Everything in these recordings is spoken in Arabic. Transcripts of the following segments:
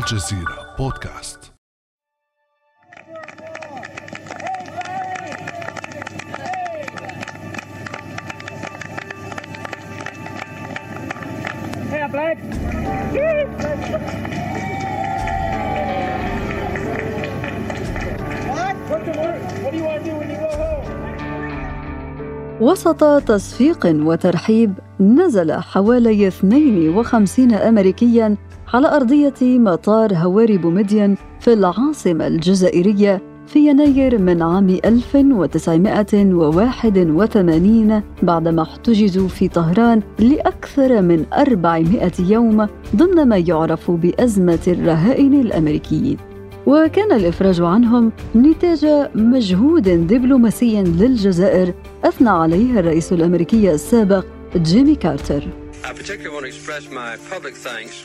الجزيرة بودكاست. وسط تصفيق وترحيب نزل حوالي 52 أمريكياً على أرضية مطار هواري بومدين في العاصمة الجزائرية في يناير من عام 1981 بعدما احتجزوا في طهران لأكثر من 400 يوم ضمن ما يعرف بأزمة الرهائن الأمريكيين وكان الإفراج عنهم نتاج مجهود دبلوماسي للجزائر أثنى عليه الرئيس الأمريكي السابق جيمي كارتر. I particularly want to express my public thanks,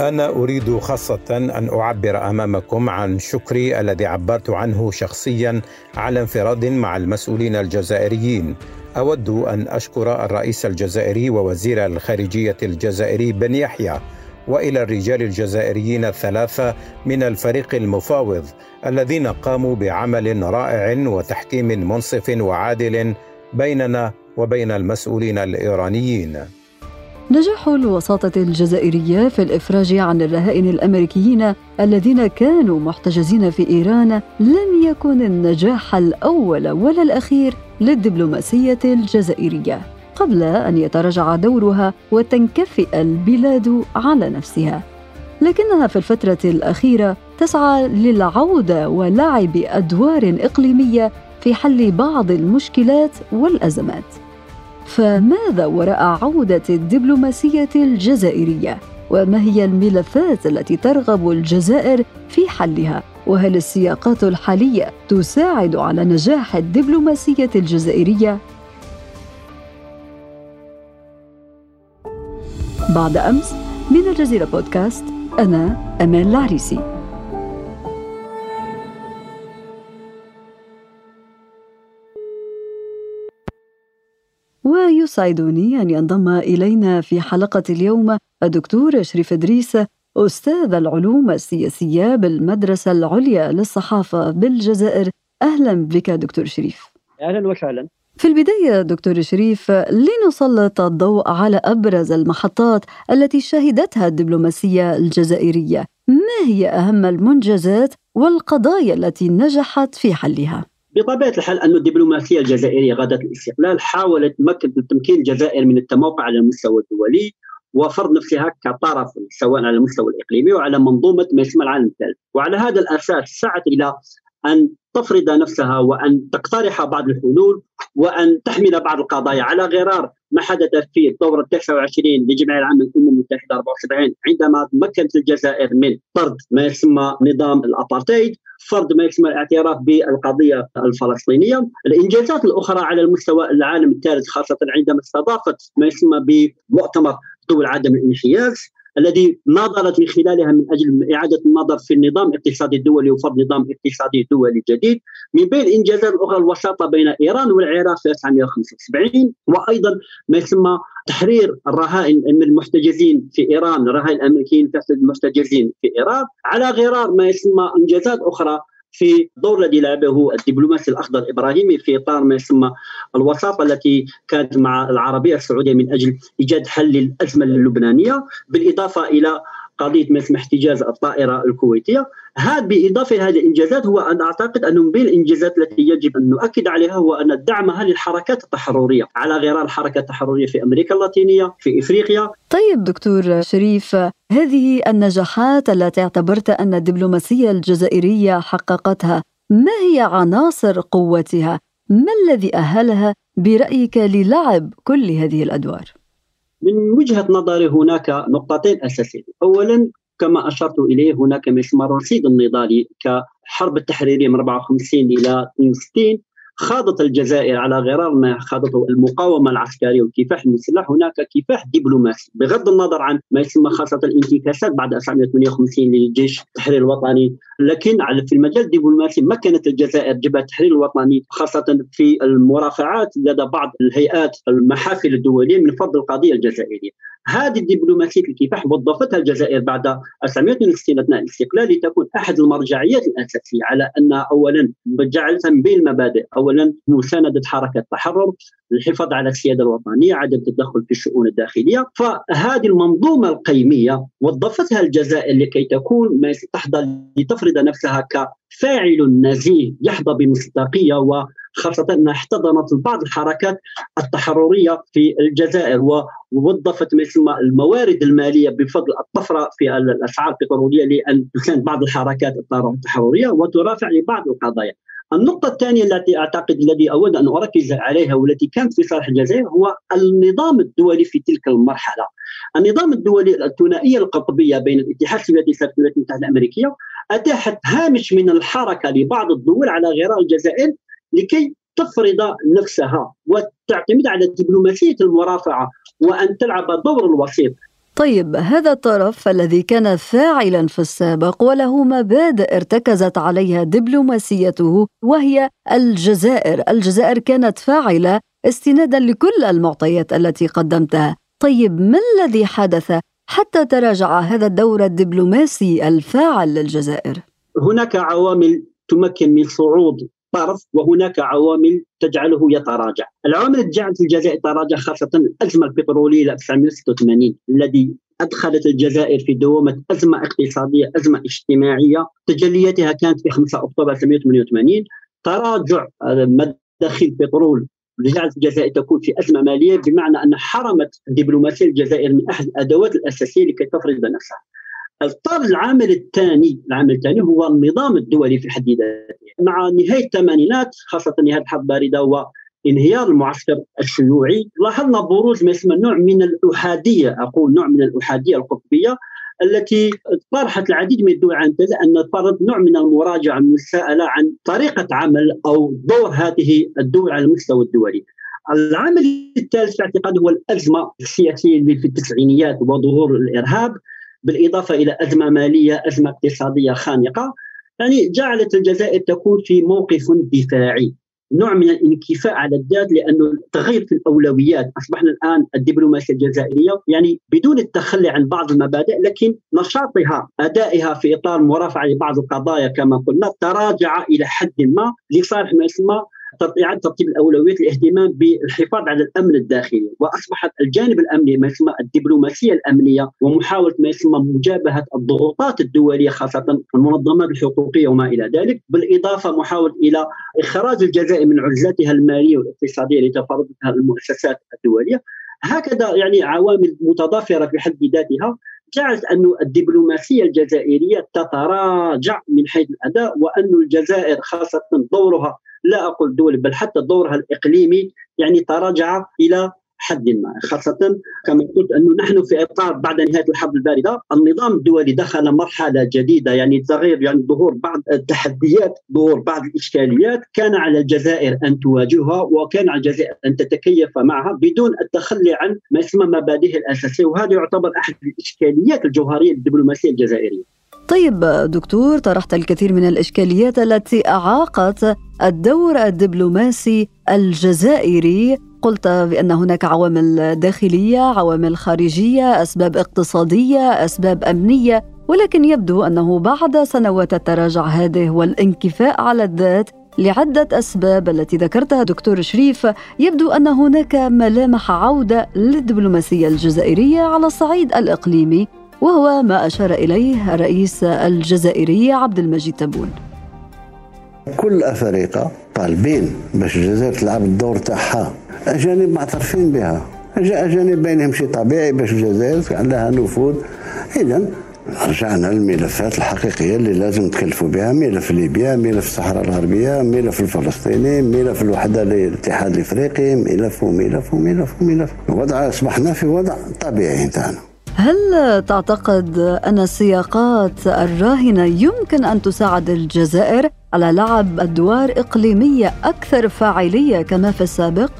أنا أريد خاصة أن أعبر أمامكم عن شكري الذي عبرت عنه شخصيا على انفراد مع المسؤولين الجزائريين. أود أن أشكر الرئيس الجزائري ووزير الخارجية الجزائري بن يحيى وإلى الرجال الجزائريين الثلاثة من الفريق المفاوض الذين قاموا بعمل رائع وتحكيم منصف وعادل بيننا وبين المسؤولين الإيرانيين نجاح الوساطة الجزائرية في الإفراج عن الرهائن الأمريكيين الذين كانوا محتجزين في إيران لم يكن النجاح الأول ولا الأخير للدبلوماسية الجزائرية قبل أن يتراجع دورها وتنكفئ البلاد على نفسها. لكنها في الفترة الأخيرة تسعى للعودة ولعب أدوار إقليمية في حل بعض المشكلات والأزمات. فماذا وراء عودة الدبلوماسية الجزائرية؟ وما هي الملفات التي ترغب الجزائر في حلها؟ وهل السياقات الحالية تساعد على نجاح الدبلوماسية الجزائرية؟ بعد أمس من الجزيرة بودكاست أنا أمان العريسي ويسعدني أن ينضم إلينا في حلقة اليوم الدكتور شريف إدريس أستاذ العلوم السياسية بالمدرسة العليا للصحافة بالجزائر. أهلا بك دكتور شريف. أهلا وسهلا. في البداية دكتور شريف لنسلط الضوء على أبرز المحطات التي شهدتها الدبلوماسية الجزائرية. ما هي أهم المنجزات والقضايا التي نجحت في حلها؟ بطبيعة الحال أن الدبلوماسية الجزائرية غدا الاستقلال حاولت تمكين الجزائر من التموقع على المستوى الدولي وفرض نفسها كطرف سواء على المستوى الإقليمي وعلى منظومة ما يسمى العالم الثالث. وعلى هذا الأساس سعت إلى أن تفرض نفسها وأن تقترح بعض الحلول وأن تحمل بعض القضايا على غرار ما حدث في الدورة 29 لجمعيه العامه للامم المتحدة 74 عندما تمكنت الجزائر من طرد ما يسمى نظام الابارتهايد فرض ما يسمى الاعتراف بالقضية الفلسطينية، الإنجازات الأخرى على المستوى العالم الثالث خاصة عندما استضافت ما يسمى بمؤتمر دول عدم الانحياز. الذي ناظرت من خلالها من أجل إعادة النظر في النظام الاقتصادي الدولي وفرض نظام اقتصادي دولي جديد من بين الانجازات الاخرى الوساطة بين إيران والعراق في 1975 وأيضا ما يسمى تحرير الرهائن من المحتجزين في إيران الرهائن الأمريكيين تحت المحتجزين في إيران على غرار ما يسمى إنجازات أخرى في الدور الذي لعبه الدبلوماسي الأخضر الابراهيمي في إطار ما يسمى الوساطة التي كانت مع العربية السعودية من أجل إيجاد حل للازمه اللبنانية بالإضافة إلى قضية يسمى احتجاز الطائرة الكويتية هذا بإضافة لهذه الإنجازات هو أن أعتقد أنه من بين الإنجازات التي يجب أن نؤكد عليها هو أن دعمها للحركات التحررية على غرار الحركة التحررية في أمريكا اللاتينية في إفريقيا طيب دكتور شريف هذه النجاحات التي اعتبرت أن الدبلوماسية الجزائرية حققتها ما هي عناصر قوتها؟ ما الذي أهلها برأيك للعب كل هذه الأدوار؟ من وجهة نظري هناك نقطتين اساسيتين، اولا كما أشرت إليه هناك ما يسمى الرصيد النضالي كحرب التحريرية من 54 إلى 62 خاضت الجزائر على غرار ما خاضته المقاومة العسكرية والكفاح المسلح. هناك كفاح دبلوماسي بغض النظر عن ما يسمى خاصة الانتكاسات بعد 1958 للجيش التحرير الوطني. لكن في المجال الدبلوماسي مكنت الجزائر جبهه التحرير الوطني خاصة في المرافعات لدى بعض الهيئات المحافل الدولية من فضل القضية الجزائرية. هذه الدبلوماسية الكفاح وظفتها الجزائر بعد 1962 أثناء الاستقلال لتكون أحد المرجعيات الأساسية على أن اولا جعلتها من بين المبادئ. اولا مسانده حركة التحرر الحفاظ على السيادة الوطنية، عدم التدخل في الشؤون الداخلية، فهذه المنظومة القيمية وظفتها الجزائر لكي تكون تحظى لتفرض نفسها كفاعل نزيه يحظى بمصداقية وخاصة أنها احتضنت بعض الحركات التحررية في الجزائر ووظفت ما يسمى الموارد المالية بفضل الطفرة في الأسعار البترولية لأن تساند بعض الحركات التحررية وترافع لبعض القضايا. النقطة الثانية التي أعتقد الذي أود أن أركز عليها والتي كانت في صالح الجزائر هو النظام الدولي في تلك المرحلة. النظام الدولي الثنائية القطبية بين الاتحاد السوفيتي والولايات المتحدة الأمريكية أتاحت هامش من الحركة لبعض الدول على غرار الجزائر لكي تفرض نفسها وتعتمد على دبلوماسية المرافعة وأن تلعب دور الوسيط. طيب هذا الطرف الذي كان فاعلا في السابق وله مبادئ ارتكزت عليها دبلوماسيته وهي الجزائر، الجزائر كانت فاعلة استنادا لكل المعطيات التي قدمتها، طيب ما الذي حدث حتى تراجع هذا الدور الدبلوماسي الفاعل للجزائر؟ هناك عوامل تمكن من صعود طرف وهناك عوامل تجعله يتراجع. العوامل التي جعلت الجزائر تتراجع خاصة الأزمة البترولية 1986 الذي أدخلت الجزائر في دوامة أزمة اقتصادية أزمة اجتماعية. تجلياتها كانت في 5 أكتوبر 1988 تراجع مداخل البترول جعلت الجزائر تكون في أزمة مالية بمعنى أن حرمت الدبلوماسيه الجزائر من أحد الأدوات الأساسية لكي تفرض نفسها. الطار العامل الثاني العامل الثاني هو النظام الدولي في حد ذاته مع نهاية الثمانينات خاصة نهاية الحرب الباردة وانهيار المعسكر الشيوعي لاحظنا بروز ما يسمى نوع من الأحادية أقول نوع من الأحادية القطبية التي طرحت العديد من الدول عن أن فرض نوع من المراجعة المساءله عن طريقة عمل أو دور هذه الدول على المستوى الدولي. العامل الثالث في اعتقادي هو الأزمة السياسية اللي في التسعينيات وظهور الإرهاب بالإضافة إلى أزمة مالية، أزمة اقتصادية خانقة، يعني جعلت الجزائر تكون في موقف دفاعي. نوع من الانكفاء على الذات لأنه التغير في الأولويات. أصبحنا الآن الدبلوماسية الجزائرية يعني بدون التخلي عن بعض المبادئ لكن نشاطها أدائها في إطار مرافعة لبعض القضايا كما قلنا تراجع إلى حد ما لصالح ما يسمى اعاده ترتيب الأولويات الاهتمام بالحفاظ على الأمن الداخلي وأصبحت الجانب الأمني ما يسمى الدبلوماسية الأمنية ومحاولة ما يسمى مجابهة الضغوطات الدولية خاصة المنظمات الحقوقية وما إلى ذلك بالإضافة محاولة إلى إخراج الجزائر من عجزاتها المالية والاقتصادية التي تفرضتها المؤسسات الدولية. هكذا يعني عوامل متضافرة في حد ذاتها جعلت أن الدبلوماسية الجزائرية تتراجع من حيث الأداء وأن الجزائر خاصة دورها لا أقول دول بل حتى دورها الإقليمي يعني تراجع إلى حد ما خاصة كما قلت أنه نحن في إطار بعد نهاية الحرب الباردة النظام الدولي دخل مرحلة جديدة يعني تغيير يعني ظهور بعض التحديات ظهور بعض الإشكاليات كان على الجزائر أن تواجهها وكان على الجزائر أن تتكيف معها بدون التخلي عن ما يسمى مبادئه الأساسية وهذا يعتبر أحد الإشكاليات الجوهرية للدبلوماسية الجزائرية. طيب دكتور طرحت الكثير من الإشكاليات التي أعاقت الدور الدبلوماسي الجزائري. قلت بأن هناك عوامل داخلية عوامل خارجية أسباب اقتصادية أسباب أمنية ولكن يبدو أنه بعد سنوات التراجع هذه والانكفاء على الذات لعدة أسباب التي ذكرتها دكتور شريف يبدو أن هناك ملامح عودة للدبلوماسية الجزائرية على الصعيد الإقليمي. وهو ما أشار إليه الرئيس الجزائري عبد المجيد تبون. كل الأفارقة طالبين باش الجزائر تلعب الدور تاعها. أجانب معترفين بها. أجانب بينهم شيء طبيعي باش الجزائر عندها نفوذ. إذا رجعنا للملفات الحقيقية اللي لازم نتكلفوا بها. ملف ليبيا ملف الصحراء الغربية ملف الفلسطيني ملف الوحدة للاتحاد الإفريقي. ملف وملف وملف وملف. وضع أصبحنا في وضع طبيعي تاعنا. هل تعتقد أن السياقات الراهنة يمكن أن تساعد الجزائر على لعب أدوار إقليمية أكثر فاعلية كما في السابق؟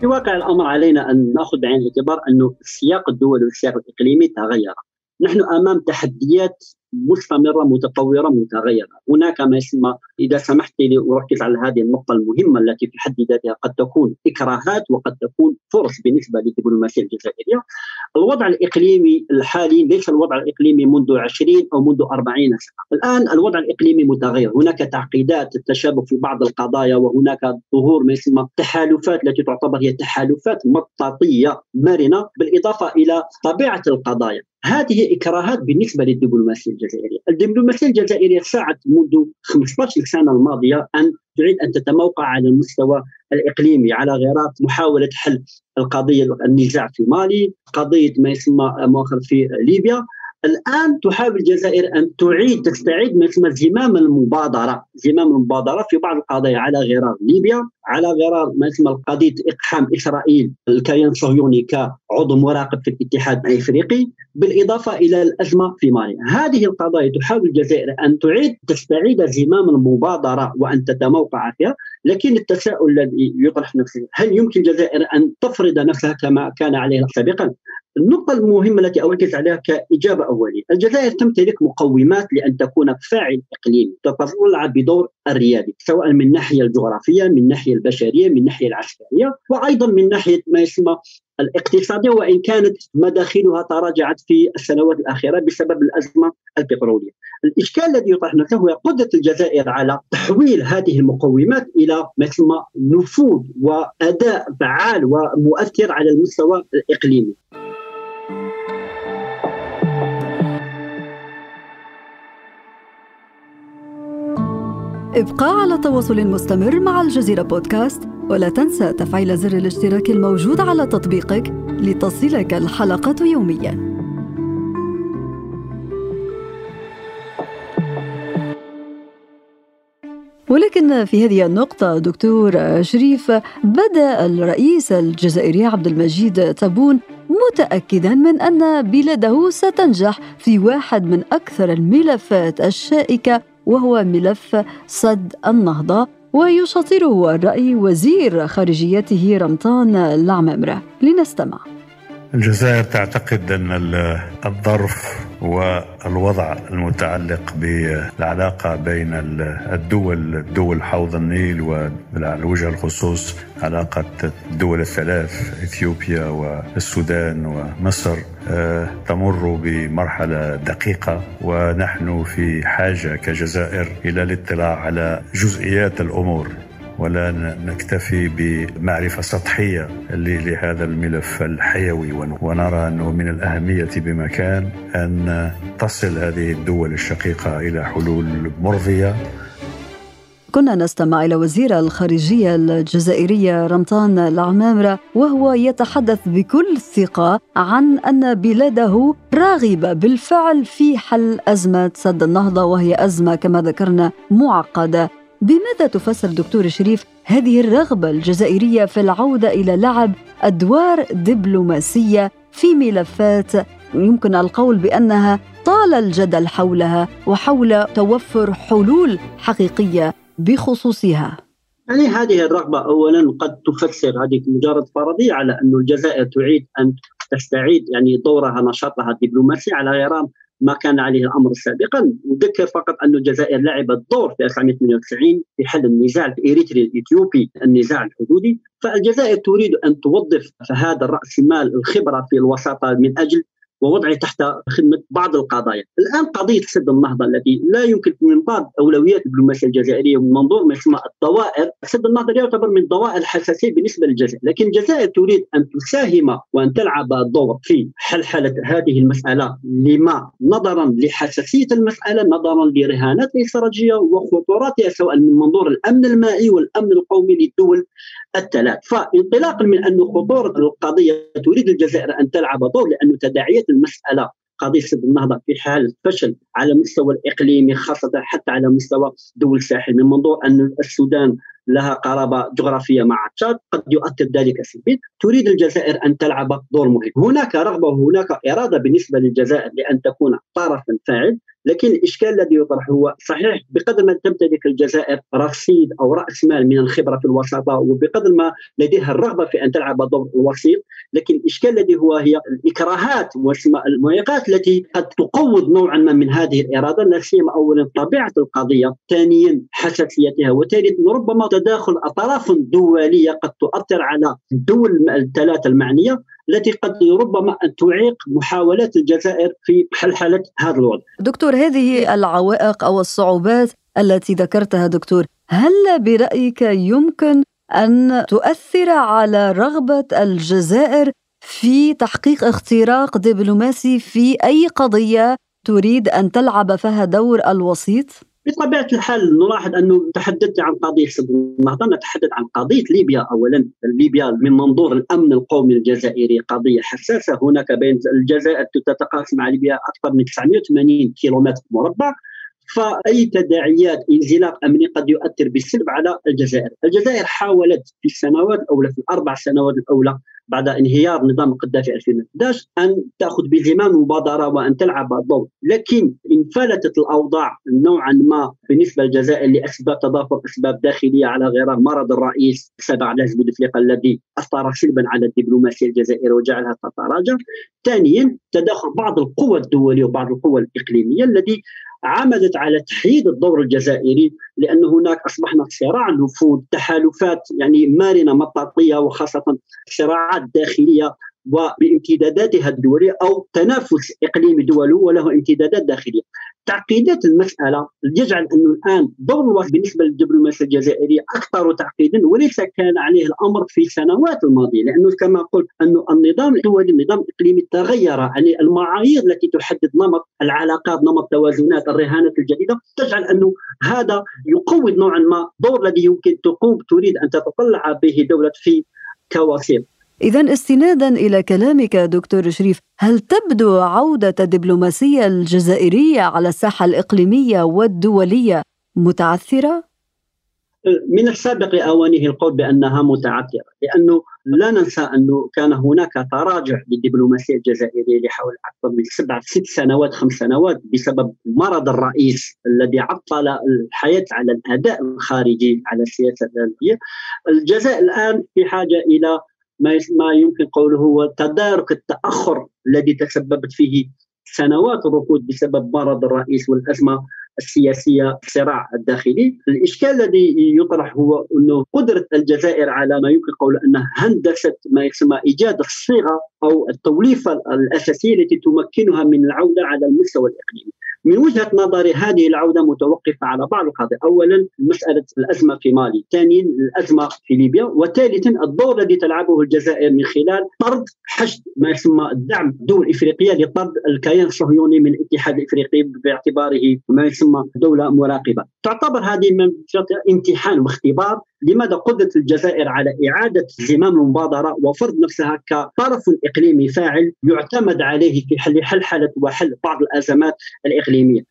في واقع الأمر علينا أن نأخذ بعين الاعتبار انه سياق الدول والسياق الإقليمي تغير. نحن أمام تحديات مستمرة متطورة متغيرة، هناك ما يسمى إذا سمحت لي أركز على هذه النقطة المهمة التي في حد ذاتها قد تكون إكراهات وقد تكون فرص بالنسبة للدبلوماسيه الجزائريه. الوضع الإقليمي الحالي ليس الوضع الإقليمي منذ 20 أو منذ 40 سنة، الآن الوضع الإقليمي متغير، هناك تعقيدات التشابك في بعض القضايا وهناك ظهور ما يسمى تحالفات التي تعتبر هي تحالفات مطاطية مرنة بالإضافة إلى طبيعة القضايا. هذه إكراهات بالنسبة للدبلوماسيه الجزائريه، الدبلوماسيه الجزائريه سعت منذ 15 سنه الماضية أن تريد أن تتموقع على المستوى الإقليمي على غرار محاولة حل القضية النزاع في مالي، قضية ما يسمى مؤخرا في ليبيا، الآن تحاول الجزائر أن تعيد تستعيد ما يسمى زمام المبادرة، زمام المبادرة في بعض القضايا على غرار ليبيا، على غرار ما يسمى قضيه إقحام إسرائيل الكيان الصهيوني كعضو مراقب في الاتحاد الإفريقي، بالإضافة إلى الأزمة في مالي، هذه القضايا تحاول الجزائر أن تعيد تستعيد زمام المبادرة وأن تتموقع فيها، لكن التساؤل الذي يطرح نفسه هل يمكن الجزائر أن تفرض نفسها كما كان عليه سابقا؟ النقطة المهمة التي أركز عليها كإجابة أولية. الجزائر تمتلك مقومات لأن تكون فاعل إقليمي تتطلع بدور الريادي سواء من الناحية الجغرافية من الناحية البشرية من الناحية العسكرية وأيضا من ناحية ما يسمى الاقتصادية وإن كانت مداخلها تراجعت في السنوات الأخيرة بسبب الأزمة البترولية الإشكال الذي يطرح نفسه هو قدرة الجزائر على تحويل هذه المقومات إلى ما يسمى نفوذ وأداء فعال ومؤثر على المستوى الإقليمي. ابقى على تواصل مستمر مع الجزيرة بودكاست ولا تنسى تفعيل زر الاشتراك الموجود على تطبيقك لتصلك الحلقة يومياً. ولكن في هذه النقطة دكتور شريف بدأ الرئيس الجزائري عبد المجيد تبون متأكدا من أن بلاده ستنجح في واحد من أكثر الملفات الشائكة وهو ملف سد النهضة ويشاطره الرأي وزير خارجيته رمضان العمامرة. لنستمع. الجزائر تعتقد أن الظرف والوضع المتعلق بالعلاقة بين الدول دول حوض النيل وعلى وجه الخصوص علاقة الدول الثلاث إثيوبيا والسودان ومصر آه، تمر بمرحلة دقيقة. ونحن في حاجة كجزائر إلى الاطلاع على جزئيات الأمور. ولا نكتفي بمعرفة سطحية لهذا الملف الحيوي. ونرى أنه من الأهمية بمكان أن تصل هذه الدول الشقيقة إلى حلول مرضية. كنا نستمع إلى وزير الخارجية الجزائرية رمضان العمامرة وهو يتحدث بكل ثقة عن أن بلاده راغبة بالفعل في حل أزمة سد النهضة وهي أزمة كما ذكرنا معقدة. بماذا تفسر دكتور شريف هذه الرغبة الجزائرية في العودة إلى لعب أدوار دبلوماسية في ملفات؟ يمكن القول بأنها طال الجدل حولها وحول توفر حلول حقيقية بخصوصها. يعني هذه الرغبة أولا قد تفسر هذه مجرد فرضية على أن الجزائر تريد أن تستعيد يعني دورها نشاطها الدبلوماسي على غرار ما كان عليه الأمر سابقا. نذكر فقط أن الجزائر لعبت دور في 1998 في حل النزاع الاريتري الإثيوبي النزاع الحدودي. فالجزائر تريد أن توظف هذا الرأس مال الخبرة في الوساطة من أجل ووضعه تحت خدمة بعض القضايا. الآن قضية سد النهضة التي لا يمكن من بعض أولويات الدبلوماسية الجزائرية من منظور ما يسمى الضوائر، سد النهضة يعتبر من ضوائر الحساسية بالنسبة للجزائر، لكن الجزائر تريد أن تساهم وأن تلعب دور في حلحلة هذه المسألة. لما؟ نظرا لحساسية المسألة نظرا لرهانات الاستراتيجيه وخطوراتها سواء من منظور الأمن المائي والأمن القومي للدول الثلاث، فانطلاقا من أن خطورة القضية تريد الجزائر أن تلعب دور لأن تداعيات المسألة قضية سد النهضة في حال فشل على المستوى الإقليمي خاصة حتى على مستوى دول الساحل من منظور أن السودان لها قرابة جغرافية مع تشاد قد يؤثر ذلك سلبيا تريد الجزائر أن تلعب دور مهم. هناك رغبة وهناك إرادة بالنسبة للجزائر لأن تكون طرفا فاعل. لكن الإشكال الذي يطرح هو صحيح بقدر ما تمتلك الجزائر رصيد أو رأس مال من الخبرة في الوساطه وبقدر ما لديها الرغبة في أن تلعب دور الوسيط لكن الإشكال الذي هو هي الإكراهات والمعيقات التي قد تقوض نوعا ما من هذه الإرادة لا سيما اولا طبيعة القضية، ثانيا حساسيتها، وثالثا ربما تداخل أطراف دولية قد تؤثر على الدول الثلاثة المعنية. التي قد ربما أن تعيق محاولات الجزائر في حلحلة هذا الوضع. دكتور هذه العوائق أو الصعوبات التي ذكرتها دكتور، هل برأيك يمكن أن تؤثر على رغبة الجزائر في تحقيق اختراق دبلوماسي في أي قضية تريد أن تلعب فيها دور الوسيط؟ بطبيعة الحال نلاحظ أنه تحدثت عن قضية سد النهضه نتحدث عن قضية ليبيا اولا. ليبيا من منظور الأمن القومي الجزائري. قضية حساسة هناك بين الجزائر تتقاسم مع ليبيا أكثر من 980 كيلومتر مربع. فأي تداعيات انزلاق أمني قد يؤثر بالسلب على الجزائر، الجزائر حاولت في السنوات الأولى في الأربع سنوات الأولى بعد انهيار نظام القذافي 2011 أن تأخذ بزمام المبادره وأن تلعب دور، لكن انفلتت الأوضاع نوعا ما بالنسبة للجزائر لأسباب تضافر أسباب داخلية على غرار مرض الرئيس سبع عبد بوتفليقه الذي اثر سلبا على الدبلوماسية الجزائرية وجعلها تتراجع. ثانيا تدخل بعض القوى الدولية وبعض القوى الإقليمية الذي عملت على تحييد الدور الجزائري لأن هناك أصبحنا صراع نفوذ تحالفات يعني مرنه مطاطية وخاصة صراعات داخلية وبامتداداتها الدوليه أو تنافس اقليمي دولي وله امتدادات داخلية. تعقيدات المسألة يجعل أنه الآن دور الوقت بالنسبة للدبلوماسية الجزائرية أكثر تعقيدا وليس كان عليه الأمر في السنوات الماضية لأنه كما قلت انه النظام الدولي النظام الإقليمي تغير يعني المعايير التي تحدد نمط العلاقات نمط توازنات الرهانات الجديدة تجعل أنه هذا يقوض نوعا ما دور الذي يمكن تقوم تريد أن تتطلع به دولة في كوسيط إذا استنادا إلى كلامك دكتور شريف، هل تبدو عودة الدبلوماسية الجزائرية على الساحة الإقليمية والدولية متعثرة؟ من السابق لأوانه القول بأنها متعثرة لأنه لا ننسى أنه كان هناك تراجع للدبلوماسية الجزائرية لحول أكثر من سبع ست سنوات خمس سنوات بسبب مرض الرئيس الذي عطل الحياة على الأداء الخارجي على السياسة الدولية الجزائر الآن في حاجة إلى ما ما يمكن قوله هو تدارك التأخر الذي تسببت فيه سنوات الركود بسبب مرض الرئيس والأزمة السياسية الصراع الداخلي، الإشكال الذي يطرح هو أنه قدرة الجزائر على ما يمكن قوله انها هندسة ما يسمى إيجاد الصيغة أو التوليفة الأساسية التي تمكنها من العودة على المستوى الإقليمي. من وجهة نظري هذه العودة متوقفة على بعض القضايا، اولا مسألة الأزمة في مالي، ثانيا الأزمة في ليبيا، وثالثا الدور الذي تلعبه الجزائر من خلال طرد حشد ما يسمى الدعم دول إفريقية لطرد الكيان الصهيوني من الاتحاد الإفريقي باعتباره ما يسمى دولة مراقبة. تعتبر هذه امتحان واختبار لماذا قدرت الجزائر على إعادة زمام المبادرة وفرض نفسها كطرف إقليمي فاعل يعتمد عليه في حل حلحلة وحل بعض الأزمات الإقليمية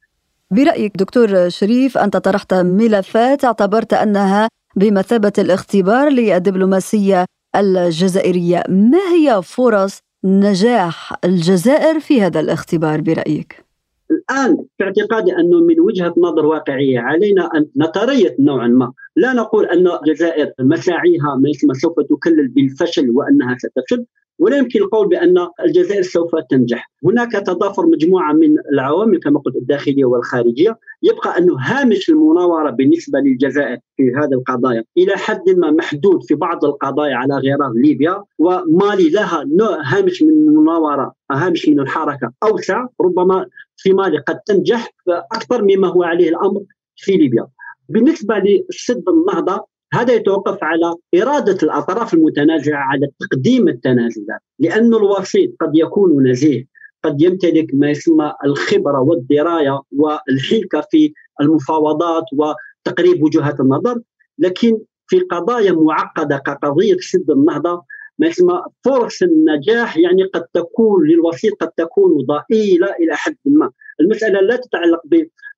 برأيك دكتور شريف أنت طرحت ملفات اعتبرت أنها بمثابة الاختبار للدبلوماسية الجزائرية ما هي فرص نجاح الجزائر في هذا الاختبار برأيك؟ الآن في اعتقادي أنه من وجهة نظر واقعية علينا أن نتريث نوعا ما، لا نقول أن الجزائر مساعيها ما سوف تكلل بالفشل وأنها ستفشل، ولا يمكن القول بأن الجزائر سوف تنجح، هناك تضافر مجموعة من العوامل كما قلت الداخلية والخارجية، يبقى انه هامش المناورة بالنسبة للجزائر في هذه القضايا. إلى حد ما محدود في بعض القضايا على غرار ليبيا ومالي لها هامش من المناورة هامش من الحركة أوسع. ربما في مالي قد تنجح أكثر مما هو عليه الأمر في ليبيا. بالنسبة لسد النهضة هذا يتوقف على إرادة الأطراف المتنازعة على تقديم التنازلات لأن الوسيط قد يكون نزيه قد يمتلك ما يسمى الخبرة والدراية والحنكة في المفاوضات وتقريب وجهات النظر لكن في قضايا معقدة كقضية سد النهضة ما يسمى فرص النجاح يعني قد تكون للوسيط قد تكون ضئيلة إلى حد ما. المسألة لا تتعلق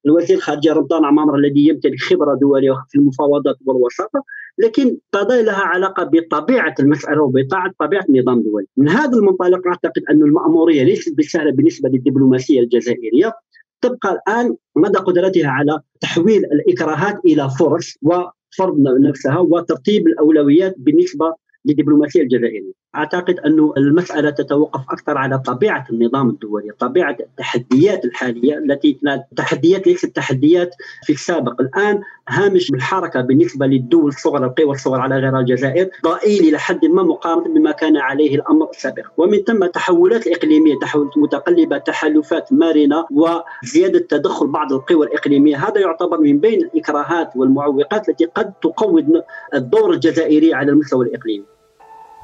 الوزير الخارجيه رمضان عمامر الذي يمتلك خبرة دولية في المفاوضات والوساطة لكن قضايا لها علاقة بطبيعة المسألة وبطبيعه النظام الدولي. من هذا المنطلق أعتقد أن المأمورية ليست بالسهله بالنسبة للدبلوماسية الجزائرية تبقى الآن مدى قدرتها على تحويل الإكراهات إلى فرص وفرض نفسها وترتيب الأولويات بالنسبة للدبلوماسيه الجزائرية. أعتقد أن المسألة تتوقف أكثر على طبيعة النظام الدولي، طبيعة التحديات الحالية التي تحديات ليست تحديات في السابق، الآن هامش الحركة بالنسبة للدول الصغرى القوى الصغرى على غير الجزائر ضئيل إلى حد ما مقارنة بما كان عليه الأمر السابق، ومن ثم التحولات الإقليمية تحولات متقلبة، تحالفات مرنة وزيادة تدخل بعض القوى الإقليمية، هذا يعتبر من بين الإكراهات والمعوقات التي قد تقوض الدور الجزائري على المستوى الإقليمي.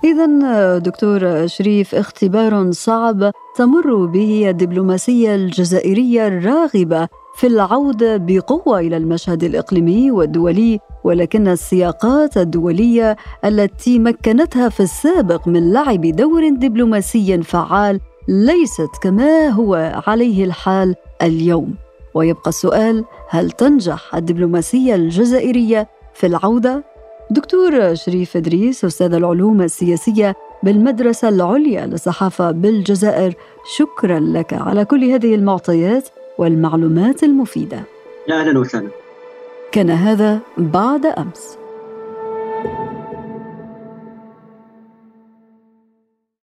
إذا دكتور شريف اختبار صعب تمر به الدبلوماسية الجزائرية الراغبة في العودة بقوة إلى المشهد الإقليمي والدولي ولكن السياقات الدولية التي مكنتها في السابق من لعب دور دبلوماسي فعال ليست كما هو عليه الحال اليوم. ويبقى السؤال هل تنجح الدبلوماسية الجزائرية في العودة؟ دكتور شريف إدريس أستاذ العلوم السياسية بالمدرسة العليا للصحافة بالجزائر شكرا لك على كل هذه المعطيات والمعلومات المفيدة. أهلا وسهلا. كان هذا بعد أمس.